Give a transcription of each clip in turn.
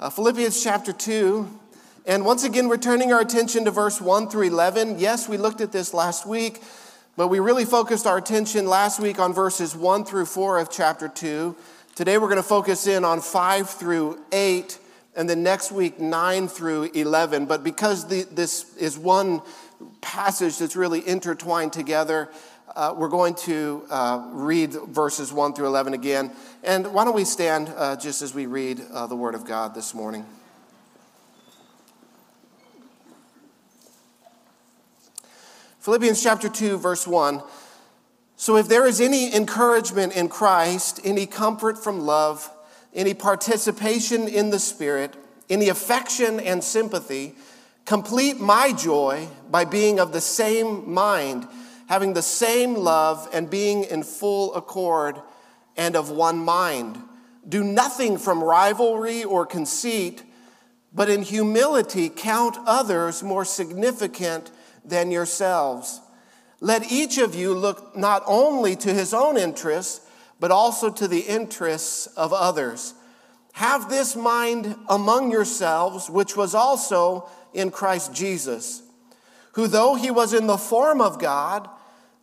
Uh, Philippians chapter 2. And once again, we're turning our attention to verse 1 through 11. Yes, we looked at this last week, but we really focused our attention last week on verses 1 through 4 of chapter 2. Today, we're going to focus in on 5 through 8, and then next week, 9 through 11. But because the, this is one passage that's really intertwined together, uh, we're going to uh, read verses 1 through 11 again. And why don't we stand uh, just as we read uh, the Word of God this morning? Philippians chapter 2, verse 1. So if there is any encouragement in Christ, any comfort from love, any participation in the Spirit, any affection and sympathy, complete my joy by being of the same mind having the same love and being in full accord and of one mind. Do nothing from rivalry or conceit, but in humility count others more significant than yourselves. Let each of you look not only to his own interests, but also to the interests of others. Have this mind among yourselves, which was also in Christ Jesus, who, though he was in the form of God,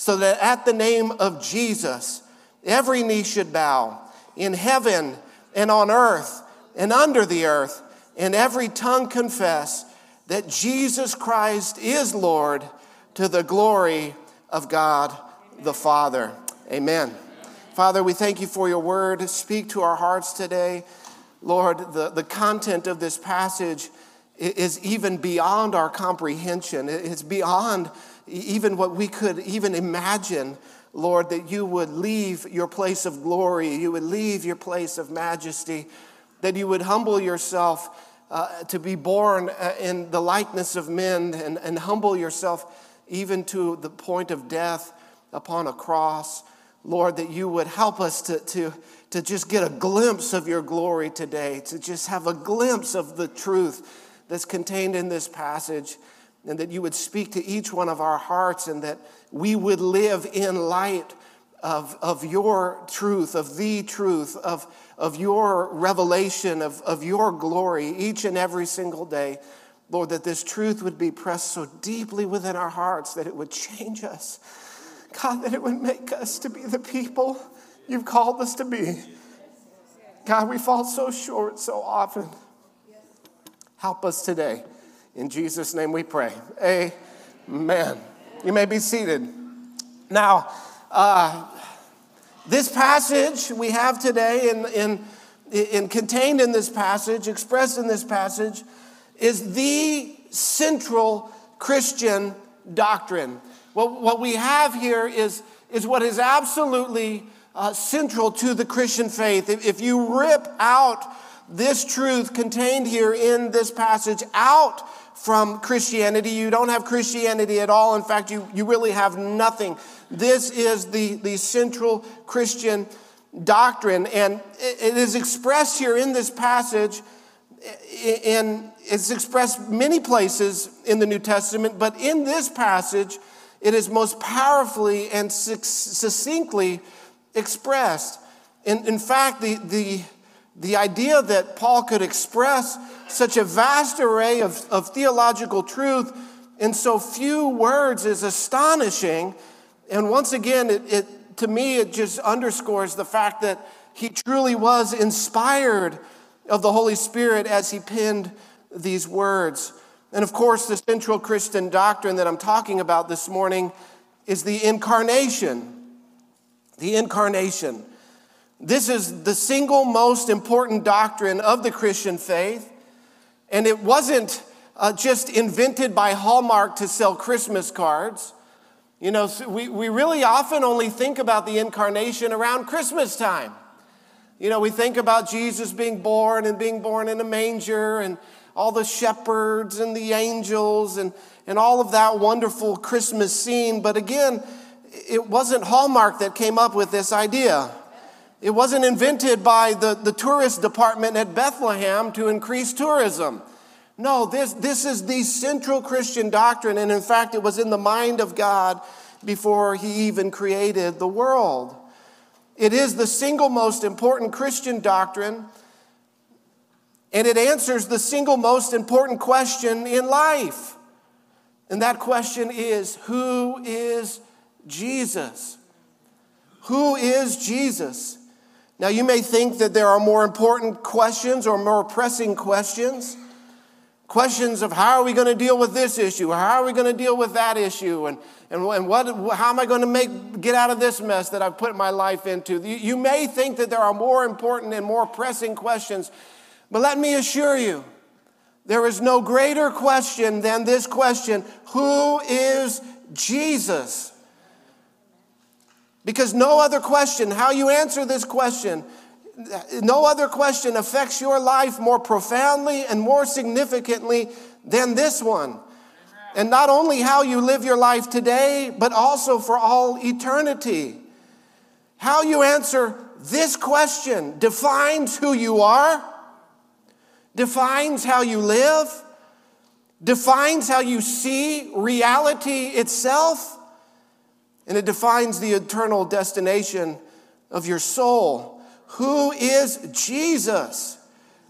so that at the name of Jesus, every knee should bow in heaven and on earth and under the earth, and every tongue confess that Jesus Christ is Lord to the glory of God the Father. Amen. Father, we thank you for your word. Speak to our hearts today. Lord, the, the content of this passage is even beyond our comprehension. It's beyond even what we could even imagine, Lord, that you would leave your place of glory, you would leave your place of majesty, that you would humble yourself uh, to be born uh, in the likeness of men and, and humble yourself even to the point of death upon a cross. Lord, that you would help us to, to, to just get a glimpse of your glory today, to just have a glimpse of the truth that's contained in this passage and that you would speak to each one of our hearts and that we would live in light of, of your truth, of the truth, of, of your revelation, of, of your glory each and every single day. Lord, that this truth would be pressed so deeply within our hearts that it would change us. God, that it would make us to be the people you've called us to be. God, we fall so short so often. Help us today. In Jesus' name we pray. Amen. You may be seated. Now, uh, this passage we have today, in, in, in, contained in this passage, expressed in this passage, is the central Christian doctrine. What, what we have here is, is what is absolutely uh, central to the Christian faith. If, if you rip out this truth contained here in this passage out from Christianity. You don't have Christianity at all. In fact, you, you really have nothing. This is the, the central Christian doctrine, and it is expressed here in this passage. And it's expressed many places in the New Testament, but in this passage, it is most powerfully and succinctly expressed. In, in fact, the, the, the idea that Paul could express such a vast array of, of theological truth in so few words is astonishing. And once again, it, it, to me, it just underscores the fact that he truly was inspired of the Holy Spirit as he penned these words. And of course, the central Christian doctrine that I'm talking about this morning is the incarnation. The incarnation. This is the single most important doctrine of the Christian faith. And it wasn't uh, just invented by Hallmark to sell Christmas cards. You know, we, we really often only think about the incarnation around Christmas time. You know, we think about Jesus being born and being born in a manger and all the shepherds and the angels and, and all of that wonderful Christmas scene. But again, it wasn't Hallmark that came up with this idea. It wasn't invented by the, the tourist department at Bethlehem to increase tourism. No, this, this is the central Christian doctrine, and in fact, it was in the mind of God before He even created the world. It is the single most important Christian doctrine, and it answers the single most important question in life. And that question is Who is Jesus? Who is Jesus? Now, you may think that there are more important questions or more pressing questions. Questions of how are we going to deal with this issue? How are we going to deal with that issue? And, and, and what, how am I going to make, get out of this mess that I've put my life into? You, you may think that there are more important and more pressing questions, but let me assure you, there is no greater question than this question Who is Jesus? Because no other question, how you answer this question, no other question affects your life more profoundly and more significantly than this one. And not only how you live your life today, but also for all eternity. How you answer this question defines who you are, defines how you live, defines how you see reality itself and it defines the eternal destination of your soul. Who is Jesus?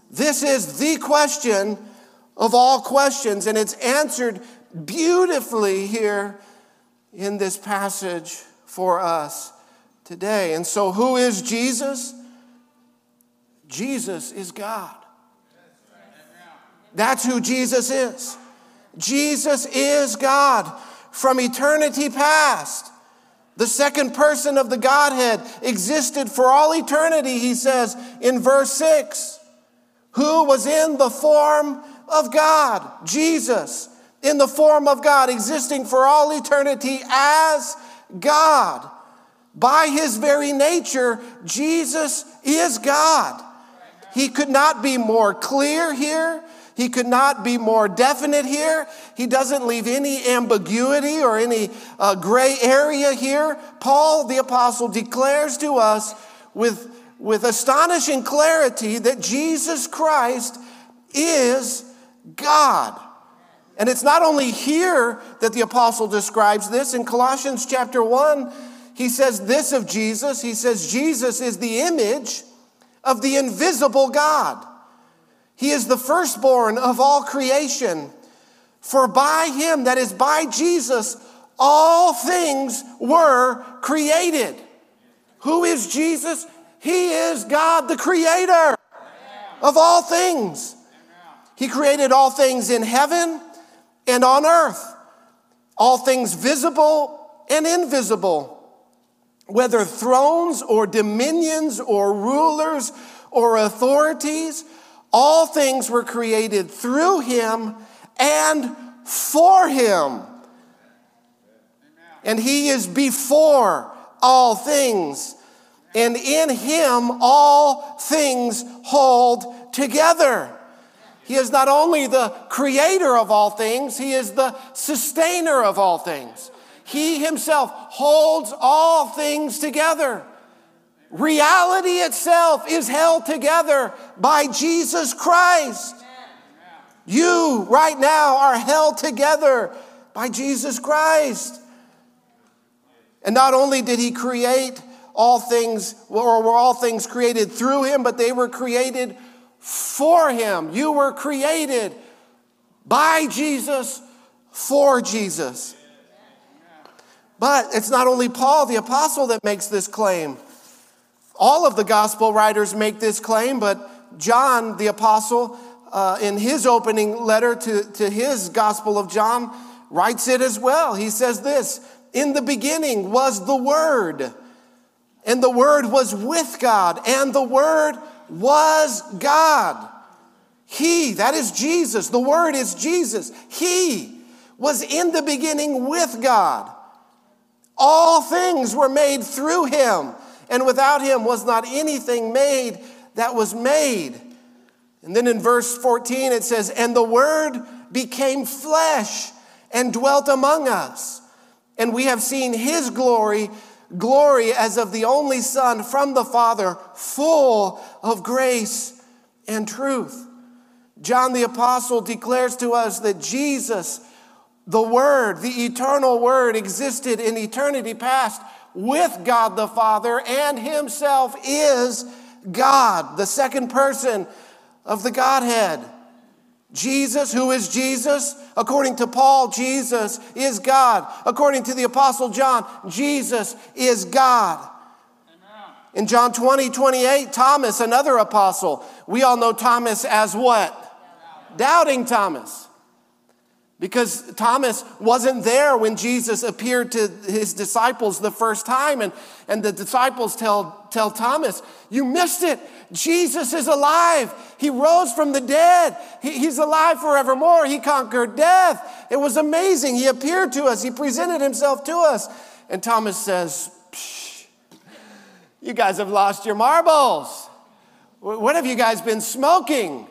This is the question of all questions, and it's answered beautifully here in this passage for us today. And so, who is Jesus? Jesus is God. That's who Jesus is. Jesus is God from eternity past. The second person of the Godhead existed for all eternity, he says in verse 6. Who was in the form of God? Jesus, in the form of God, existing for all eternity as God. By his very nature, Jesus is God. He could not be more clear here. He could not be more definite here. He doesn't leave any ambiguity or any uh, gray area here. Paul the Apostle declares to us with, with astonishing clarity that Jesus Christ is God. And it's not only here that the apostle describes this. In Colossians chapter 1, he says this of Jesus. He says, Jesus is the image of the invisible God. He is the firstborn of all creation. For by him, that is by Jesus, all things were created. Who is Jesus? He is God, the creator of all things. He created all things in heaven and on earth, all things visible and invisible, whether thrones or dominions or rulers or authorities. All things were created through him and for him. And he is before all things. And in him all things hold together. He is not only the creator of all things, he is the sustainer of all things. He himself holds all things together. Reality itself is held together by Jesus Christ. You right now are held together by Jesus Christ. And not only did he create all things, or were all things created through him, but they were created for him. You were created by Jesus for Jesus. But it's not only Paul the apostle that makes this claim. All of the gospel writers make this claim, but John the apostle, uh, in his opening letter to, to his gospel of John, writes it as well. He says this In the beginning was the Word, and the Word was with God, and the Word was God. He, that is Jesus, the Word is Jesus. He was in the beginning with God. All things were made through him and without him was not anything made that was made. And then in verse 14 it says, And the Word became flesh and dwelt among us. And we have seen his glory, glory as of the only Son from the Father, full of grace and truth. John the Apostle declares to us that Jesus, the Word, the eternal Word, existed in eternity past with God the Father and Himself is God, the second person of the Godhead. Jesus, who is Jesus? According to Paul, Jesus is God. According to the Apostle John, Jesus is God. In John 20, 28, Thomas, another apostle, we all know Thomas as what? Doubting Thomas. Because Thomas wasn't there when Jesus appeared to his disciples the first time. And, and the disciples tell, tell Thomas, You missed it. Jesus is alive. He rose from the dead. He, he's alive forevermore. He conquered death. It was amazing. He appeared to us, He presented Himself to us. And Thomas says, You guys have lost your marbles. What have you guys been smoking?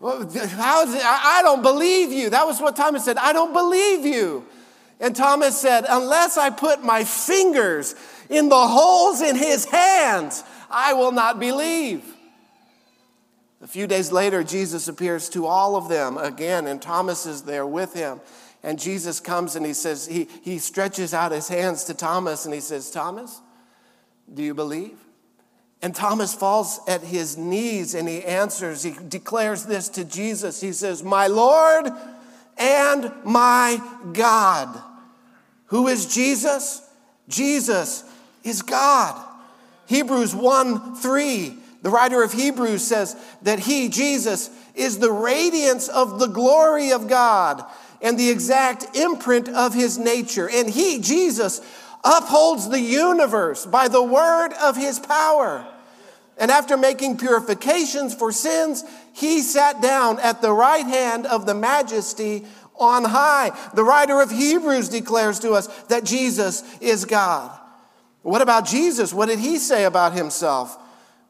How is it? I don't believe you. That was what Thomas said. I don't believe you. And Thomas said, Unless I put my fingers in the holes in his hands, I will not believe. A few days later, Jesus appears to all of them again, and Thomas is there with him. And Jesus comes and he says, he, he stretches out his hands to Thomas and he says, Thomas, do you believe? And Thomas falls at his knees and he answers, he declares this to Jesus. He says, My Lord and my God. Who is Jesus? Jesus is God. Hebrews 1 3, the writer of Hebrews says that he, Jesus, is the radiance of the glory of God and the exact imprint of his nature. And he, Jesus, upholds the universe by the word of his power. And after making purifications for sins, he sat down at the right hand of the majesty on high. The writer of Hebrews declares to us that Jesus is God. What about Jesus? What did he say about himself?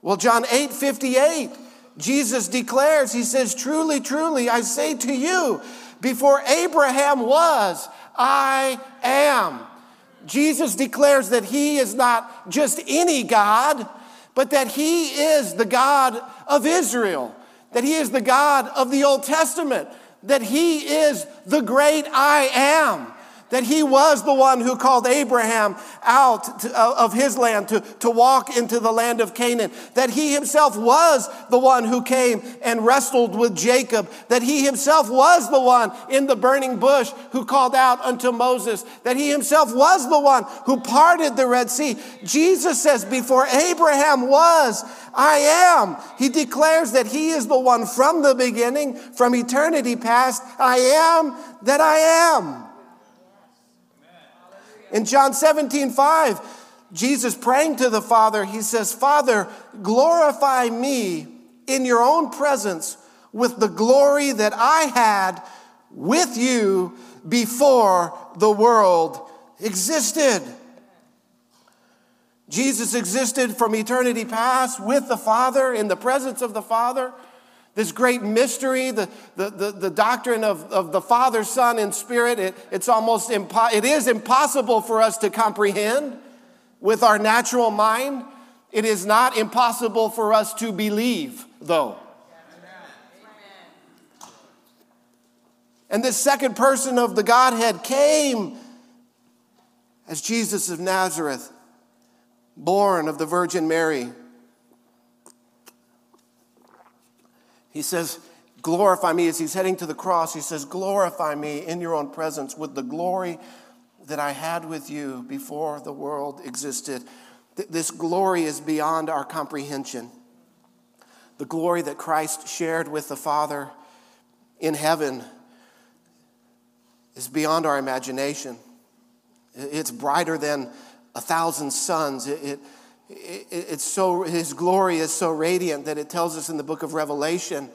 Well, John 8 58, Jesus declares, He says, Truly, truly, I say to you, before Abraham was, I am. Jesus declares that he is not just any God, but that he is the God of Israel, that he is the God of the Old Testament, that he is the great I am that he was the one who called Abraham out to, uh, of his land to, to walk into the land of Canaan, that he himself was the one who came and wrestled with Jacob, that he himself was the one in the burning bush who called out unto Moses, that he himself was the one who parted the Red Sea. Jesus says, Before Abraham was, I am. He declares that he is the one from the beginning, from eternity past. I am that I am. In John 17, 5, Jesus praying to the Father, he says, Father, glorify me in your own presence with the glory that I had with you before the world existed. Jesus existed from eternity past with the Father, in the presence of the Father. This great mystery, the, the, the, the, doctrine of, of the Father, Son, and Spirit, it, it's almost impo- it is impossible for us to comprehend with our natural mind. It is not impossible for us to believe, though. And this second person of the Godhead came as Jesus of Nazareth, born of the Virgin Mary. He says, Glorify me. As he's heading to the cross, he says, Glorify me in your own presence with the glory that I had with you before the world existed. This glory is beyond our comprehension. The glory that Christ shared with the Father in heaven is beyond our imagination. It's brighter than a thousand suns. It, it, it's so, his glory is so radiant that it tells us in the book of Revelation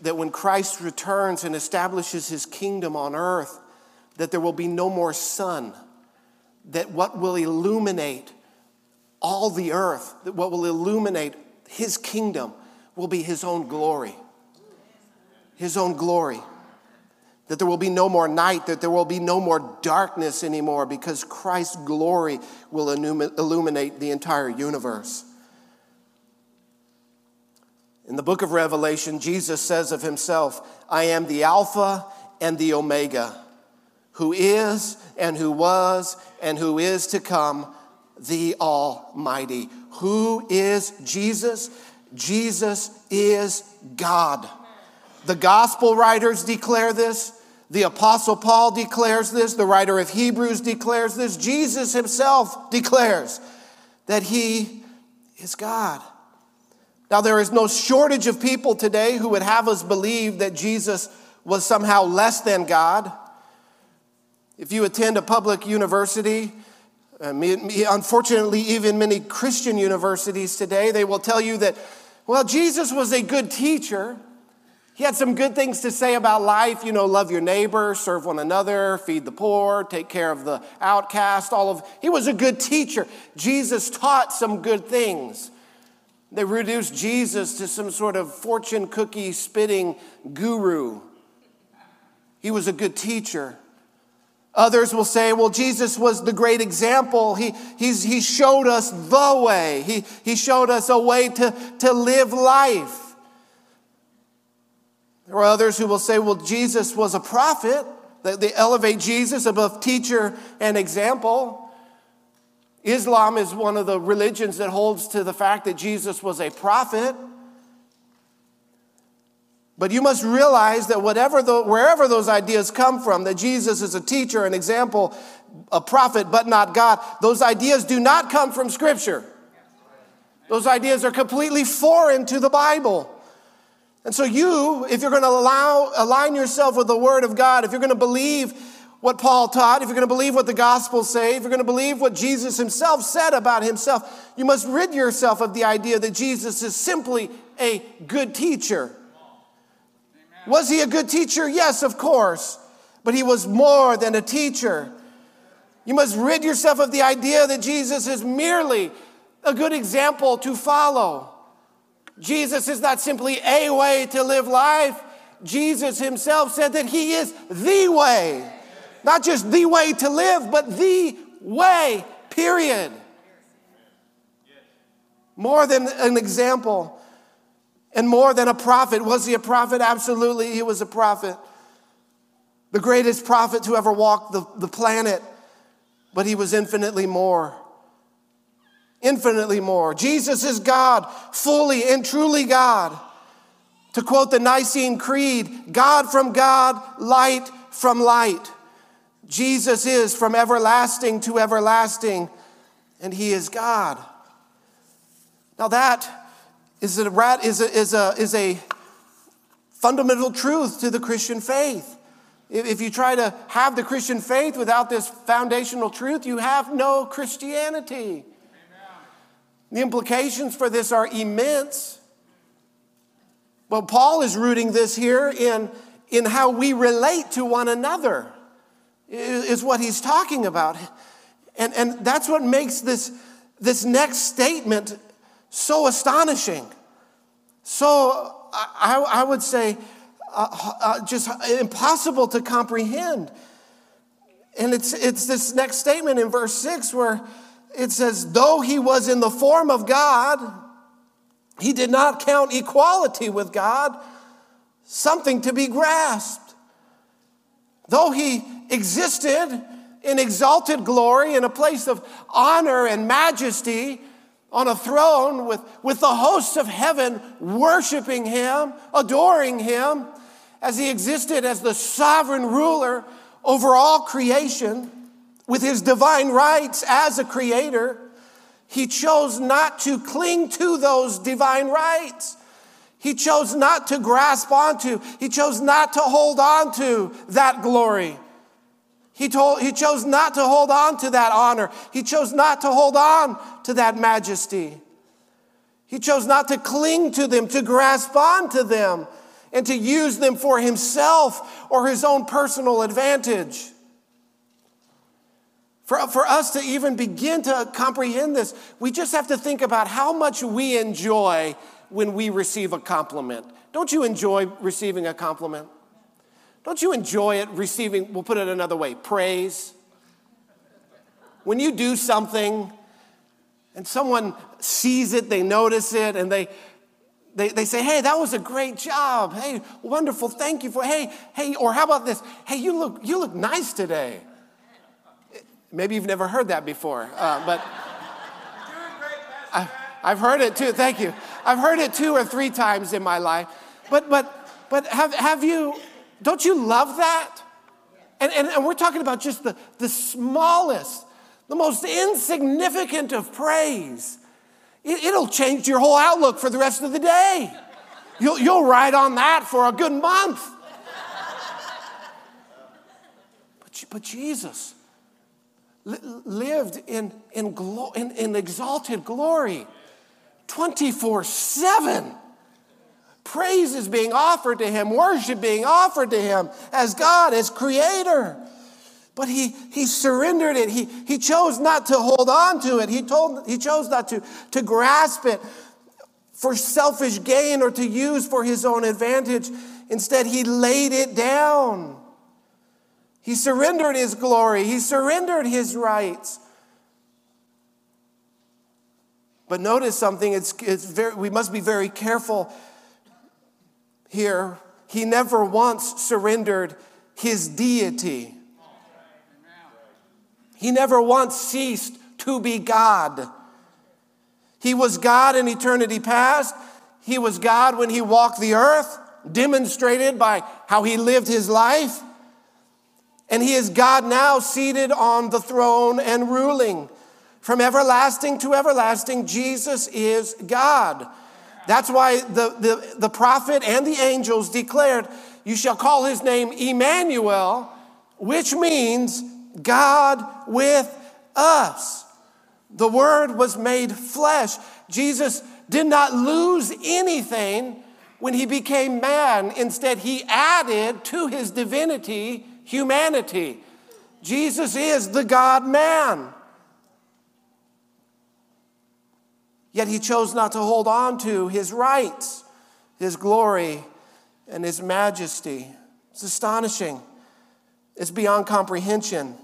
that when Christ returns and establishes his kingdom on earth, that there will be no more sun, that what will illuminate all the earth, that what will illuminate his kingdom will be his own glory. His own glory. That there will be no more night, that there will be no more darkness anymore because Christ's glory will illuminate the entire universe. In the book of Revelation, Jesus says of himself, I am the Alpha and the Omega, who is and who was and who is to come, the Almighty. Who is Jesus? Jesus is God. The gospel writers declare this. The apostle Paul declares this. The writer of Hebrews declares this. Jesus himself declares that he is God. Now, there is no shortage of people today who would have us believe that Jesus was somehow less than God. If you attend a public university, uh, unfortunately, even many Christian universities today, they will tell you that, well, Jesus was a good teacher. He had some good things to say about life, you know, love your neighbor, serve one another, feed the poor, take care of the outcast, all of He was a good teacher. Jesus taught some good things. They reduced Jesus to some sort of fortune cookie spitting guru. He was a good teacher. Others will say, well, Jesus was the great example. He, he's, he showed us the way, he, he showed us a way to, to live life. There are others who will say, well, Jesus was a prophet. They elevate Jesus above teacher and example. Islam is one of the religions that holds to the fact that Jesus was a prophet. But you must realize that whatever the, wherever those ideas come from, that Jesus is a teacher, an example, a prophet, but not God, those ideas do not come from Scripture. Those ideas are completely foreign to the Bible. And so, you, if you're going to allow, align yourself with the Word of God, if you're going to believe what Paul taught, if you're going to believe what the Gospels say, if you're going to believe what Jesus himself said about himself, you must rid yourself of the idea that Jesus is simply a good teacher. Was he a good teacher? Yes, of course. But he was more than a teacher. You must rid yourself of the idea that Jesus is merely a good example to follow. Jesus is not simply a way to live life. Jesus himself said that he is the way. Not just the way to live, but the way, period. More than an example and more than a prophet. Was he a prophet? Absolutely, he was a prophet. The greatest prophet to ever walk the, the planet, but he was infinitely more. Infinitely more. Jesus is God, fully and truly God. To quote the Nicene Creed, God from God, light from light. Jesus is from everlasting to everlasting, and He is God. Now, that is a, is a, is a, is a fundamental truth to the Christian faith. If you try to have the Christian faith without this foundational truth, you have no Christianity. The implications for this are immense. But Paul is rooting this here in, in how we relate to one another is what he's talking about. And, and that's what makes this, this next statement so astonishing. So, I, I would say, uh, uh, just impossible to comprehend. And it's, it's this next statement in verse 6 where it says, Though he was in the form of God, he did not count equality with God something to be grasped. Though he existed in exalted glory in a place of honor and majesty on a throne with, with the hosts of heaven worshiping him, adoring him, as he existed as the sovereign ruler over all creation with his divine rights as a creator. He chose not to cling to those divine rights. He chose not to grasp onto, he chose not to hold on to that glory. He, told, he chose not to hold on to that honor. He chose not to hold on to that majesty. He chose not to cling to them, to grasp on to them, and to use them for himself or his own personal advantage. For, for us to even begin to comprehend this, we just have to think about how much we enjoy when we receive a compliment. Don't you enjoy receiving a compliment? Don't you enjoy it receiving, we'll put it another way, praise? When you do something and someone sees it, they notice it, and they, they, they say, hey, that was a great job. Hey, wonderful, thank you for, hey, hey, or how about this? Hey, you look, you look nice today. Maybe you've never heard that before, uh, but I, I've heard it too. Thank you. I've heard it two or three times in my life. But but but have have you? Don't you love that? And and, and we're talking about just the the smallest, the most insignificant of praise. It, it'll change your whole outlook for the rest of the day. You'll you'll ride on that for a good month. But, but Jesus lived in, in, glo- in, in exalted glory 24 7. Praise is being offered to him, worship being offered to him as God, as creator. But he, he surrendered it. He, he chose not to hold on to it. He, told, he chose not to, to grasp it for selfish gain or to use for his own advantage. Instead, he laid it down. He surrendered his glory, he surrendered his rights. But notice something, it's, it's very, we must be very careful here. He never once surrendered his deity. He never once ceased to be God. He was God in eternity past. He was God when he walked the earth, demonstrated by how he lived his life. And he is God now seated on the throne and ruling. From everlasting to everlasting, Jesus is God. That's why the, the, the prophet and the angels declared, You shall call his name Emmanuel, which means God with us. The Word was made flesh. Jesus did not lose anything when he became man. Instead, he added to his divinity humanity. Jesus is the God man. Yet he chose not to hold on to his rights, his glory, and his majesty. It's astonishing. It's beyond comprehension.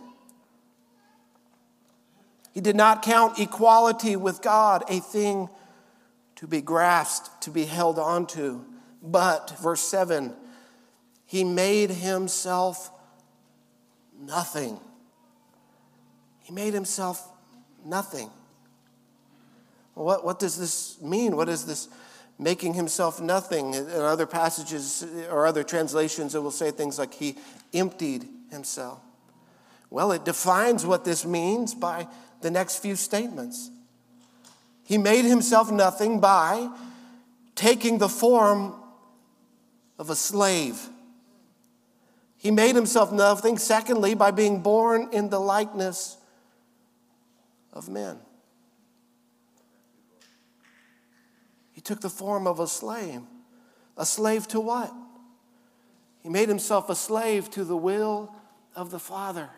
He did not count equality with God a thing to be grasped, to be held onto. But, verse 7, he made himself nothing. He made himself nothing. What, what does this mean? What is this making himself nothing? In other passages or other translations, it will say things like he emptied himself. Well, it defines what this means by the next few statements. He made himself nothing by taking the form of a slave he made himself nothing, secondly, by being born in the likeness of men. He took the form of a slave. A slave to what? He made himself a slave to the will of the Father.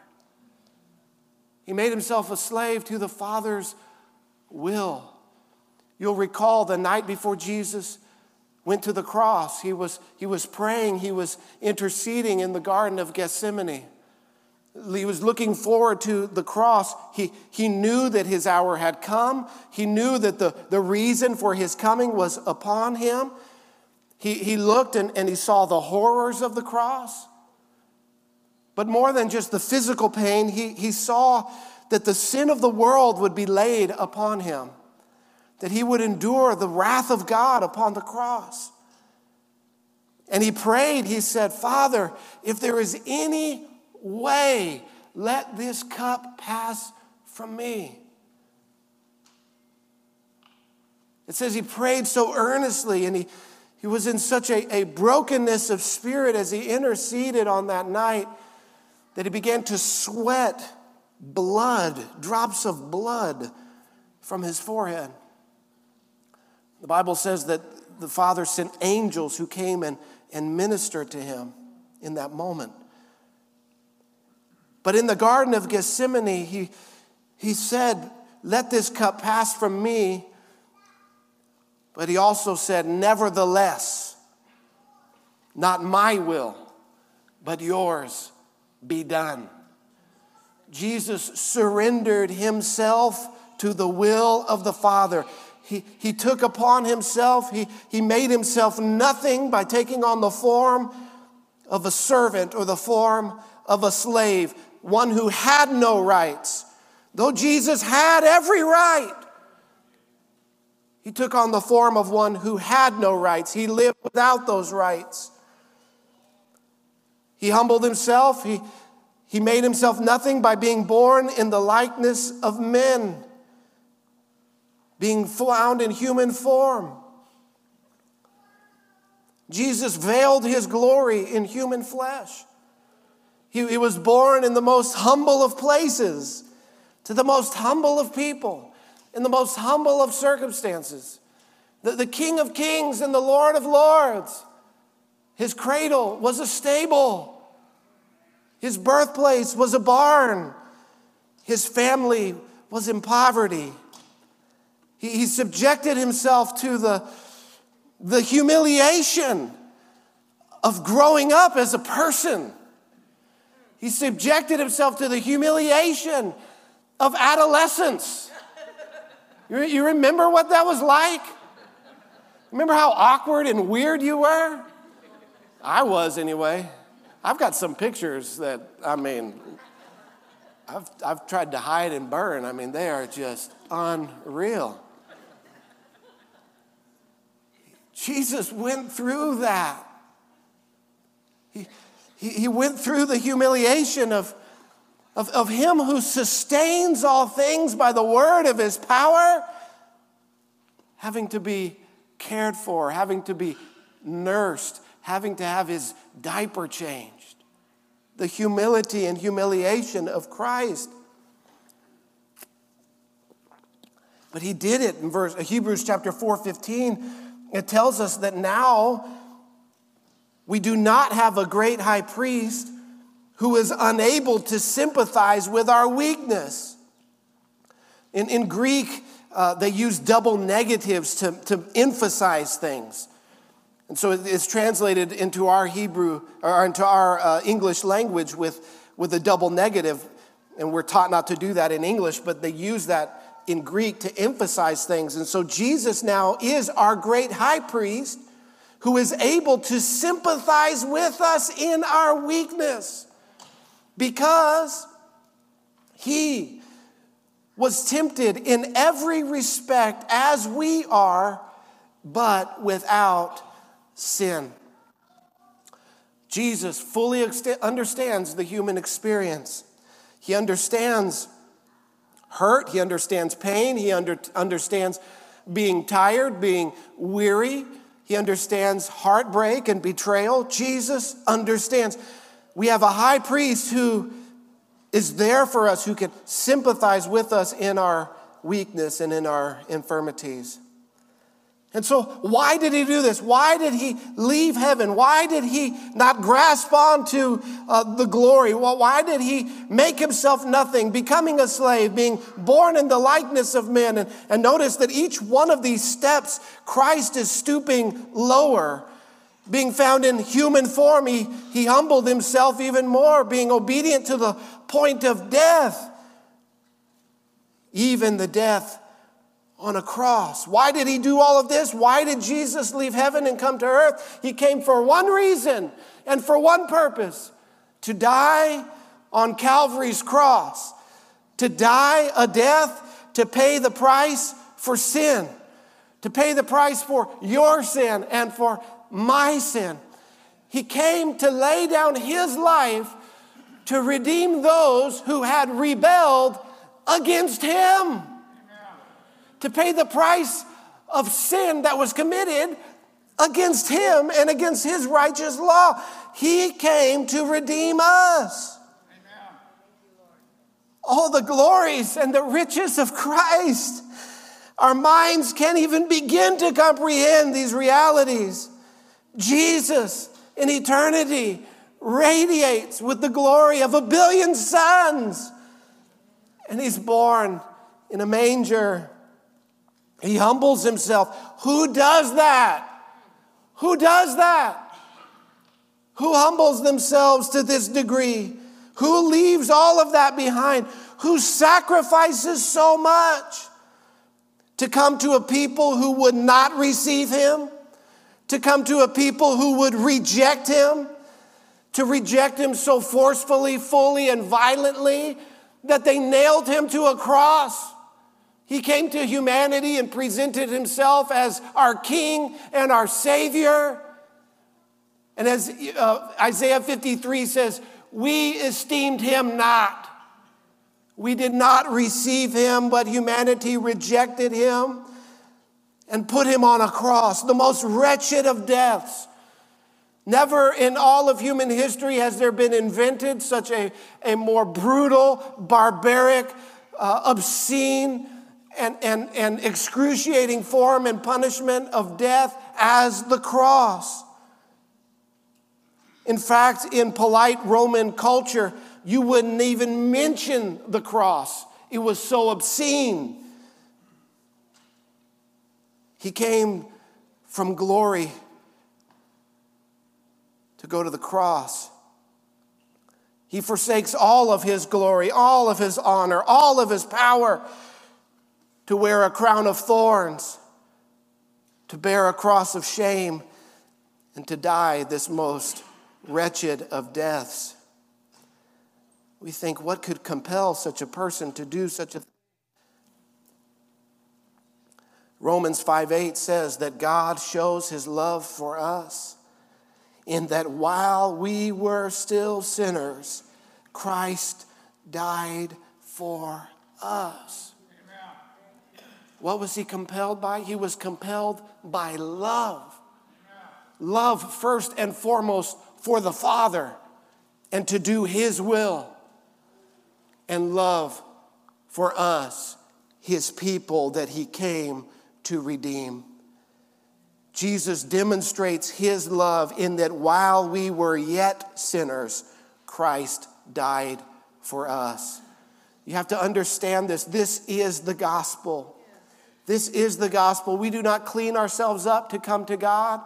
He made himself a slave to the Father's will. You'll recall the night before Jesus went to the cross. He was, he was praying, he was interceding in the Garden of Gethsemane. He was looking forward to the cross. He, he knew that his hour had come. He knew that the, the reason for his coming was upon him. He, he looked and, and he saw the horrors of the cross. But more than just the physical pain, he, he saw that the sin of the world would be laid upon him that he would endure the wrath of God upon the cross. And he prayed, he said, Father, if there is any way, let this cup pass from me. It says he prayed so earnestly and he, he was in such a, a brokenness of spirit as he interceded on that night that he began to sweat blood, drops of blood from his forehead. The Bible says that the Father sent angels who came and, and ministered to him in that moment. But in the Garden of Gethsemane, he, he said, Let this cup pass from me. But he also said, Nevertheless, not my will, but yours be done. Jesus surrendered himself to the will of the Father. He, he took upon himself, he, he made himself nothing by taking on the form of a servant or the form of a slave, one who had no rights. Though Jesus had every right, he took on the form of one who had no rights. He lived without those rights. He humbled himself. He, he made himself nothing by being born in the likeness of men, being found in human form. Jesus veiled his glory in human flesh. He, he, was born in the most humble of places, to the most humble of people, in the most humble of circumstances. The, the King of Kings and the Lord of Lords. His cradle was a stable. His birthplace was a barn. His family was in poverty. He, he subjected himself to the, the humiliation of growing up as a person. He subjected himself to the humiliation of adolescence. You, you remember what that was like? Remember how awkward and weird you were? I was, anyway. I've got some pictures that, I mean, I've, I've tried to hide and burn. I mean, they are just unreal. Jesus went through that. He, he, he went through the humiliation of, of, of Him who sustains all things by the word of His power, having to be cared for, having to be nursed, having to have His diaper changed the humility and humiliation of Christ. But he did it in verse Hebrews chapter 4 15. It tells us that now we do not have a great high priest who is unable to sympathize with our weakness. In, in Greek, uh, they use double negatives to, to emphasize things. And so it's translated into our Hebrew or into our uh, English language with, with a double negative. And we're taught not to do that in English, but they use that in Greek to emphasize things. And so Jesus now is our great high priest who is able to sympathize with us in our weakness because he was tempted in every respect as we are, but without sin. Jesus fully understands the human experience. He understands hurt, he understands pain, he under, understands being tired, being weary, he understands heartbreak and betrayal. Jesus understands. We have a high priest who is there for us, who can sympathize with us in our weakness and in our infirmities. And so, why did he do this? Why did he leave heaven? Why did he not grasp onto uh, the glory? Well, why did he make himself nothing, becoming a slave, being born in the likeness of men? And, and notice that each one of these steps, Christ is stooping lower. Being found in human form, he, he humbled himself even more, being obedient to the point of death, even the death on a cross. Why did he do all of this? Why did Jesus leave heaven and come to earth? He came for one reason and for one purpose to die on Calvary's cross, to die a death to pay the price for sin, to pay the price for your sin and for my sin. He came to lay down his life to redeem those who had rebelled against him to pay the price of sin that was committed against him and against his righteous law. He came to redeem us. All the glories and the riches of Christ. Our minds can't even begin to comprehend these realities. Jesus in eternity radiates with the glory of a billion suns. And he's born in a manger. He humbles himself. Who does that? Who does that? Who humbles themselves to this degree? Who leaves all of that behind? Who sacrifices so much to come to a people who would not receive him? To come to a people who would reject him? To reject him so forcefully, fully, and violently that they nailed him to a cross? He came to humanity and presented himself as our King and our Savior. And as uh, Isaiah 53 says, we esteemed him not. We did not receive him, but humanity rejected him and put him on a cross, the most wretched of deaths. Never in all of human history has there been invented such a, a more brutal, barbaric, uh, obscene, and, and, and excruciating form and punishment of death as the cross. In fact, in polite Roman culture, you wouldn't even mention the cross, it was so obscene. He came from glory to go to the cross. He forsakes all of his glory, all of his honor, all of his power to wear a crown of thorns, to bear a cross of shame, and to die this most wretched of deaths. We think, what could compel such a person to do such a thing? Romans 5 8 says that God shows his love for us in that while we were still sinners, Christ died for us. What was he compelled by? He was compelled by love. Love, first and foremost, for the Father and to do his will, and love for us, his people that he came to redeem. Jesus demonstrates his love in that while we were yet sinners, Christ died for us. You have to understand this. This is the gospel. This is the gospel. We do not clean ourselves up to come to God.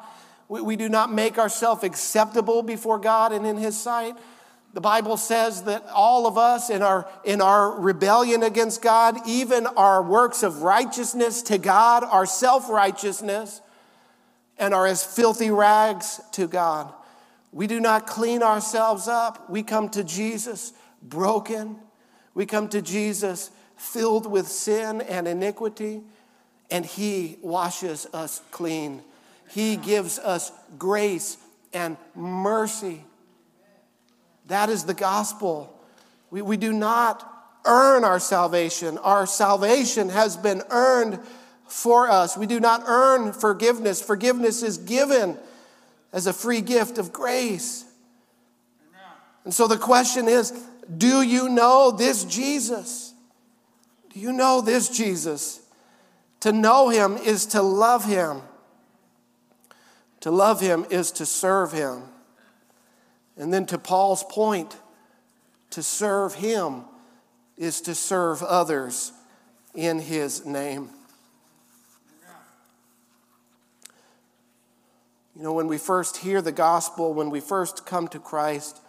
We, we do not make ourselves acceptable before God and in His sight. The Bible says that all of us in our, in our rebellion against God, even our works of righteousness to God, our self righteousness, and are as filthy rags to God. We do not clean ourselves up. We come to Jesus broken. We come to Jesus filled with sin and iniquity, and He washes us clean. He gives us grace and mercy. That is the gospel. We, we do not earn our salvation, our salvation has been earned for us. We do not earn forgiveness. Forgiveness is given as a free gift of grace. And so the question is do you know this Jesus? Do you know this Jesus? To know him is to love him. To love him is to serve him. And then to Paul's point, to serve him is to serve others in his name. You know, when we first hear the gospel, when we first come to Christ,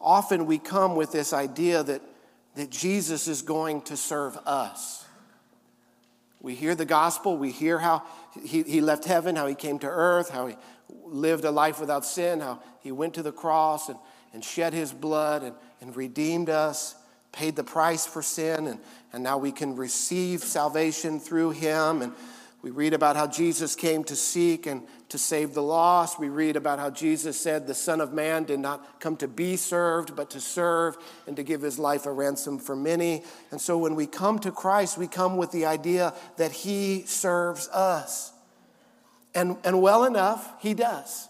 often we come with this idea that, that Jesus is going to serve us. We hear the gospel, we hear how he, he left heaven, how he came to earth, how he lived a life without sin, how he went to the cross and, and shed his blood and, and redeemed us, paid the price for sin, and, and now we can receive salvation through him. And we read about how Jesus came to seek and to save the lost. We read about how Jesus said the Son of Man did not come to be served, but to serve and to give his life a ransom for many. And so when we come to Christ, we come with the idea that he serves us. And, and well enough, he does.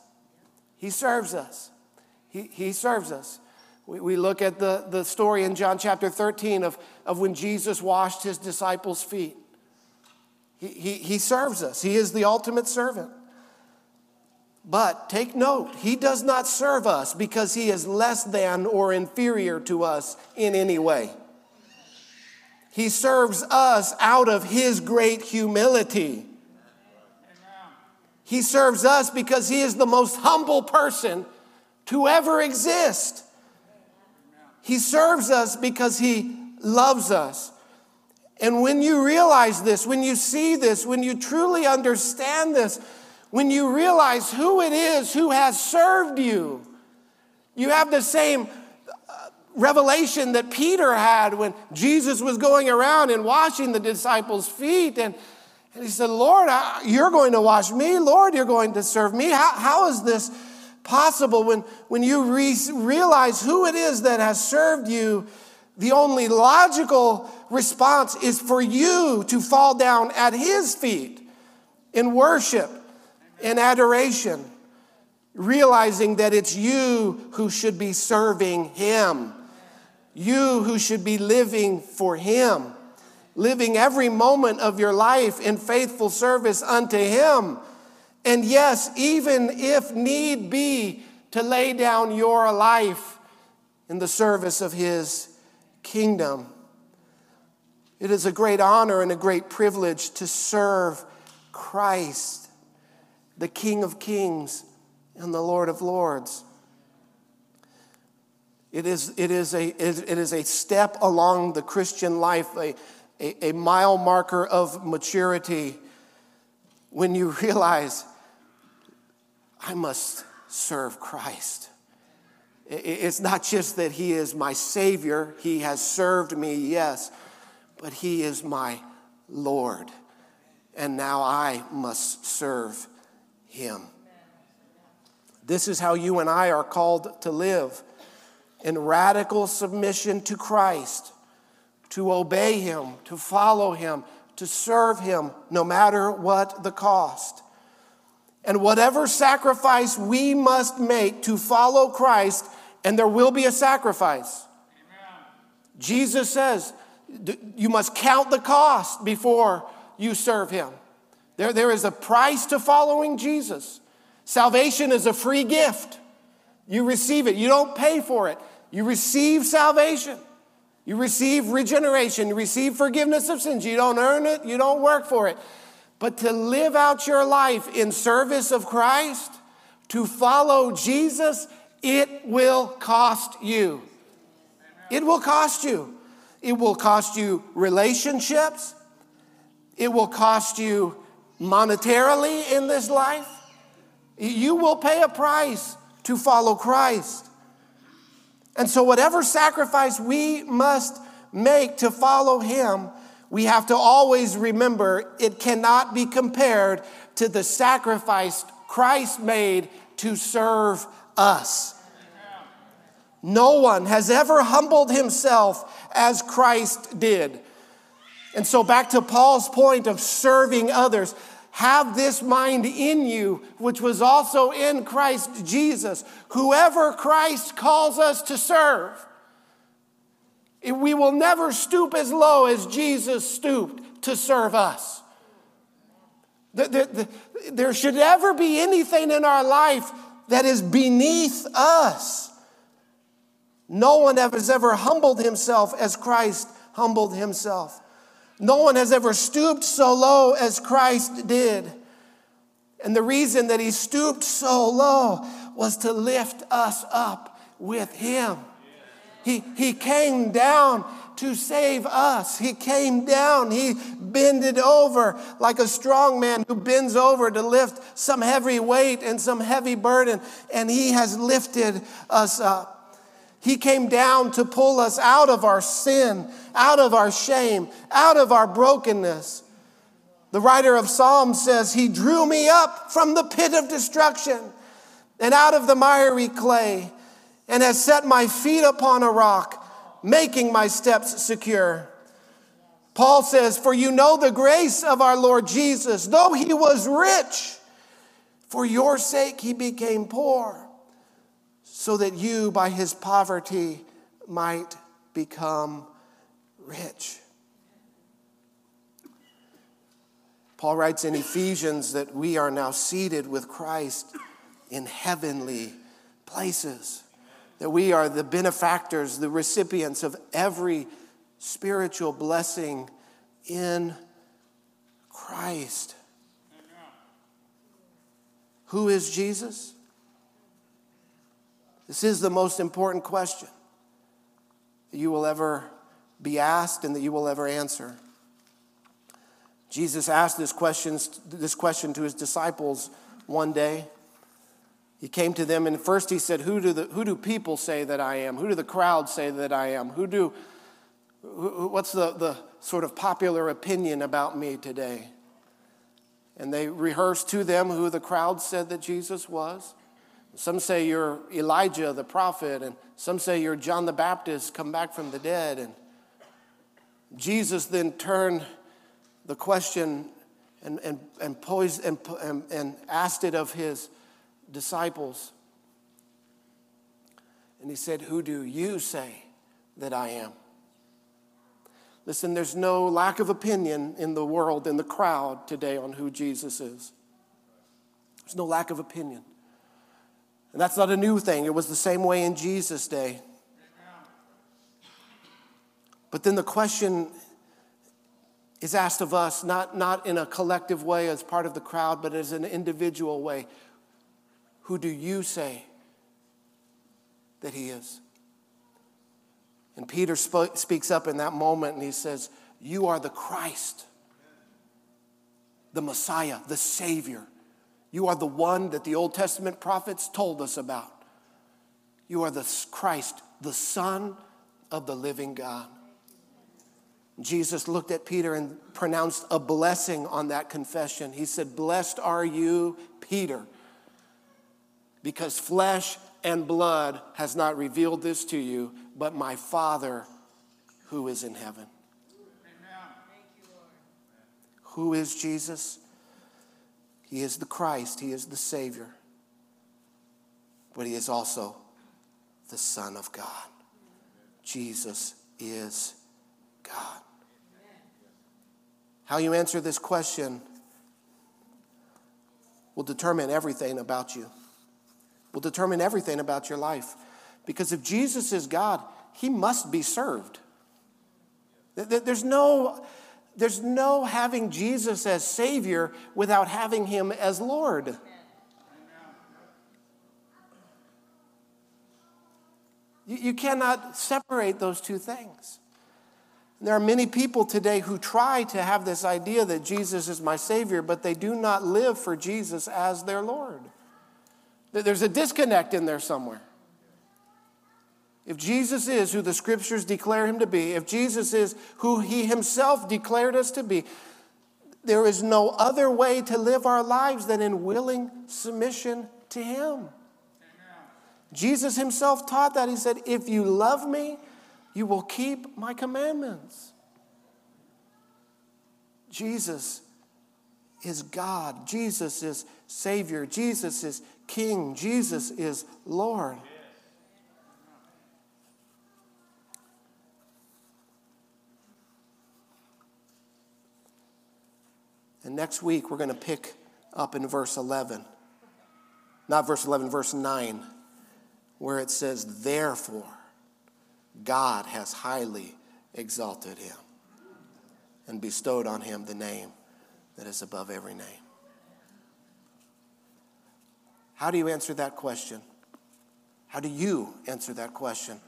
He serves us. He, he serves us. We, we look at the, the story in John chapter 13 of, of when Jesus washed his disciples' feet. He, he, he serves us, he is the ultimate servant. But take note, he does not serve us because he is less than or inferior to us in any way. He serves us out of his great humility. He serves us because he is the most humble person to ever exist. He serves us because he loves us. And when you realize this, when you see this, when you truly understand this, when you realize who it is who has served you, you have the same uh, revelation that Peter had when Jesus was going around and washing the disciples' feet. And, and he said, Lord, you're going to wash me. Lord, you're going to serve me. How, how is this possible when, when you re- realize who it is that has served you? The only logical response is for you to fall down at his feet in worship in adoration, realizing that it's you who should be serving Him, you who should be living for Him, living every moment of your life in faithful service unto Him. And yes, even if need be, to lay down your life in the service of His kingdom. It is a great honor and a great privilege to serve Christ the King of Kings and the Lord of Lords. It is, it is, a, it is a step along the Christian life, a, a, a mile marker of maturity when you realize I must serve Christ. It's not just that He is my Savior, He has served me, yes, but He is my Lord. And now I must serve him. This is how you and I are called to live in radical submission to Christ, to obey Him, to follow Him, to serve Him, no matter what the cost. And whatever sacrifice we must make to follow Christ, and there will be a sacrifice. Amen. Jesus says, you must count the cost before you serve Him. There, there is a price to following Jesus. Salvation is a free gift. You receive it, you don't pay for it. You receive salvation. You receive regeneration. You receive forgiveness of sins. You don't earn it, you don't work for it. But to live out your life in service of Christ, to follow Jesus, it will cost you. It will cost you. It will cost you relationships. It will cost you monetarily in this life. You will pay a price to follow Christ. And so, whatever sacrifice we must make to follow Him, we have to always remember it cannot be compared to the sacrifice Christ made to serve us. No one has ever humbled himself as Christ did. And so, back to Paul's point of serving others, have this mind in you, which was also in Christ Jesus. Whoever Christ calls us to serve, we will never stoop as low as Jesus stooped to serve us. There should never be anything in our life that is beneath us. No one has ever humbled himself as Christ humbled himself. No one has ever stooped so low as Christ did. And the reason that he stooped so low was to lift us up with him. He, he came down to save us. He came down. He bended over like a strong man who bends over to lift some heavy weight and some heavy burden. And he has lifted us up. He came down to pull us out of our sin, out of our shame, out of our brokenness. The writer of Psalms says, He drew me up from the pit of destruction and out of the miry clay, and has set my feet upon a rock, making my steps secure. Paul says, For you know the grace of our Lord Jesus, though he was rich, for your sake he became poor so that you, by his poverty, might become rich. Paul writes in Ephesians that we are now seated with Christ in heavenly places. That we are the benefactors, the recipients of every spiritual blessing in Christ. Who is Jesus? This is the most important question that you will ever be asked and that you will ever answer. Jesus asked this question, this question to his disciples one day. He came to them and first he said, Who do, the, who do people say that I am? Who do the crowd say that I am? Who do, who, what's the, the sort of popular opinion about me today? And they rehearsed to them who the crowd said that Jesus was. Some say you're Elijah the prophet, and some say you're John the Baptist come back from the dead. And Jesus then turned the question and, and, and, posed, and, and, and asked it of his disciples. And he said, Who do you say that I am? Listen, there's no lack of opinion in the world, in the crowd today on who Jesus is. There's no lack of opinion. And that's not a new thing, it was the same way in Jesus' day. But then the question is asked of us, not, not in a collective way as part of the crowd, but as an individual way. Who do you say that he is? And Peter sp- speaks up in that moment and he says, You are the Christ, the Messiah, the Savior. You are the one that the Old Testament prophets told us about. You are the Christ, the Son of the living God. Jesus looked at Peter and pronounced a blessing on that confession. He said, Blessed are you, Peter, because flesh and blood has not revealed this to you, but my Father who is in heaven. Who is Jesus? He is the Christ, He is the Savior, but He is also the Son of God. Jesus is God. How you answer this question will determine everything about you will determine everything about your life. Because if Jesus is God, he must be served. There's no, there's no having Jesus as Savior without having him as Lord. You, cannot separate those two things. There are many people today who try to have this idea that Jesus is my Savior, but they do not live for Jesus as their Lord. There's a disconnect in there somewhere. If Jesus is who the scriptures declare him to be, if Jesus is who he himself declared us to be, there is no other way to live our lives than in willing submission to him. Amen. Jesus himself taught that. He said, If you love me, you will keep my commandments. Jesus is God. Jesus is Savior. Jesus is King. Jesus is Lord. And next week, we're going to pick up in verse 11. Not verse 11, verse 9, where it says, Therefore, God has highly exalted him and bestowed on him the name that is above every name. How do you answer that question? How do you answer that question?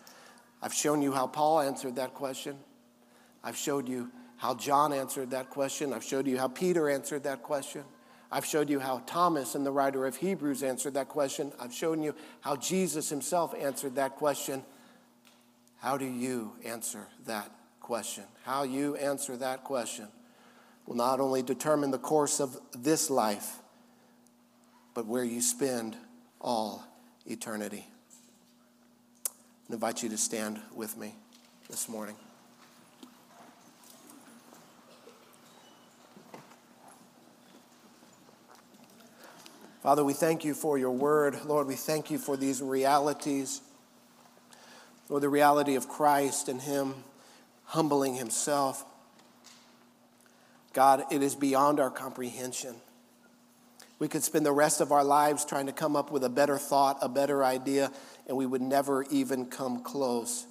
I've shown you how Paul answered that question. I've showed you how John answered that question. I've showed you how Peter answered that question. I've showed you how Thomas and the writer of Hebrews answered that question. I've shown you how Jesus himself answered that question. How do you answer that question? How you answer that question will not only determine the course of this life, but where you spend all eternity. I invite you to stand with me this morning. Father, we thank you for your word. Lord, we thank you for these realities. Lord, the reality of Christ and Him humbling Himself. God, it is beyond our comprehension. We could spend the rest of our lives trying to come up with a better thought, a better idea, and we would never even come close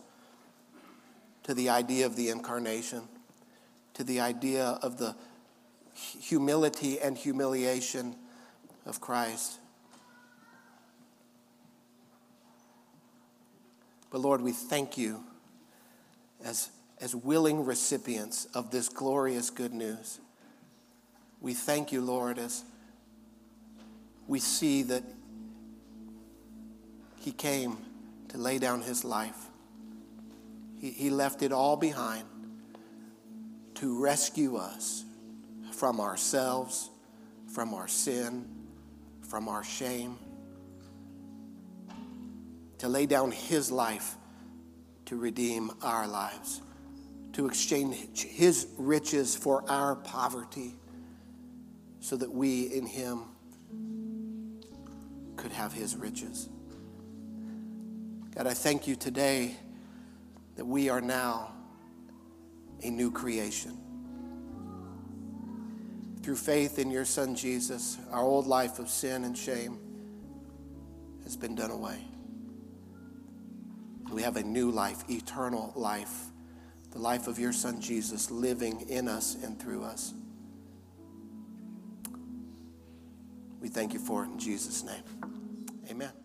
to the idea of the incarnation, to the idea of the humility and humiliation of Christ. But Lord, we thank you as, as willing recipients of this glorious good news. We thank you, Lord, as we see that He came to lay down His life. He, he left it all behind to rescue us from ourselves, from our sin, from our shame, to lay down His life to redeem our lives, to exchange His riches for our poverty, so that we in Him could have His riches. God, I thank you today that we are now a new creation. Through faith in your Son Jesus, our old life of sin and shame has been done away. We have a new life, eternal life, the life of your Son Jesus living in us and through us. We thank you for it in Jesus' name. Amen.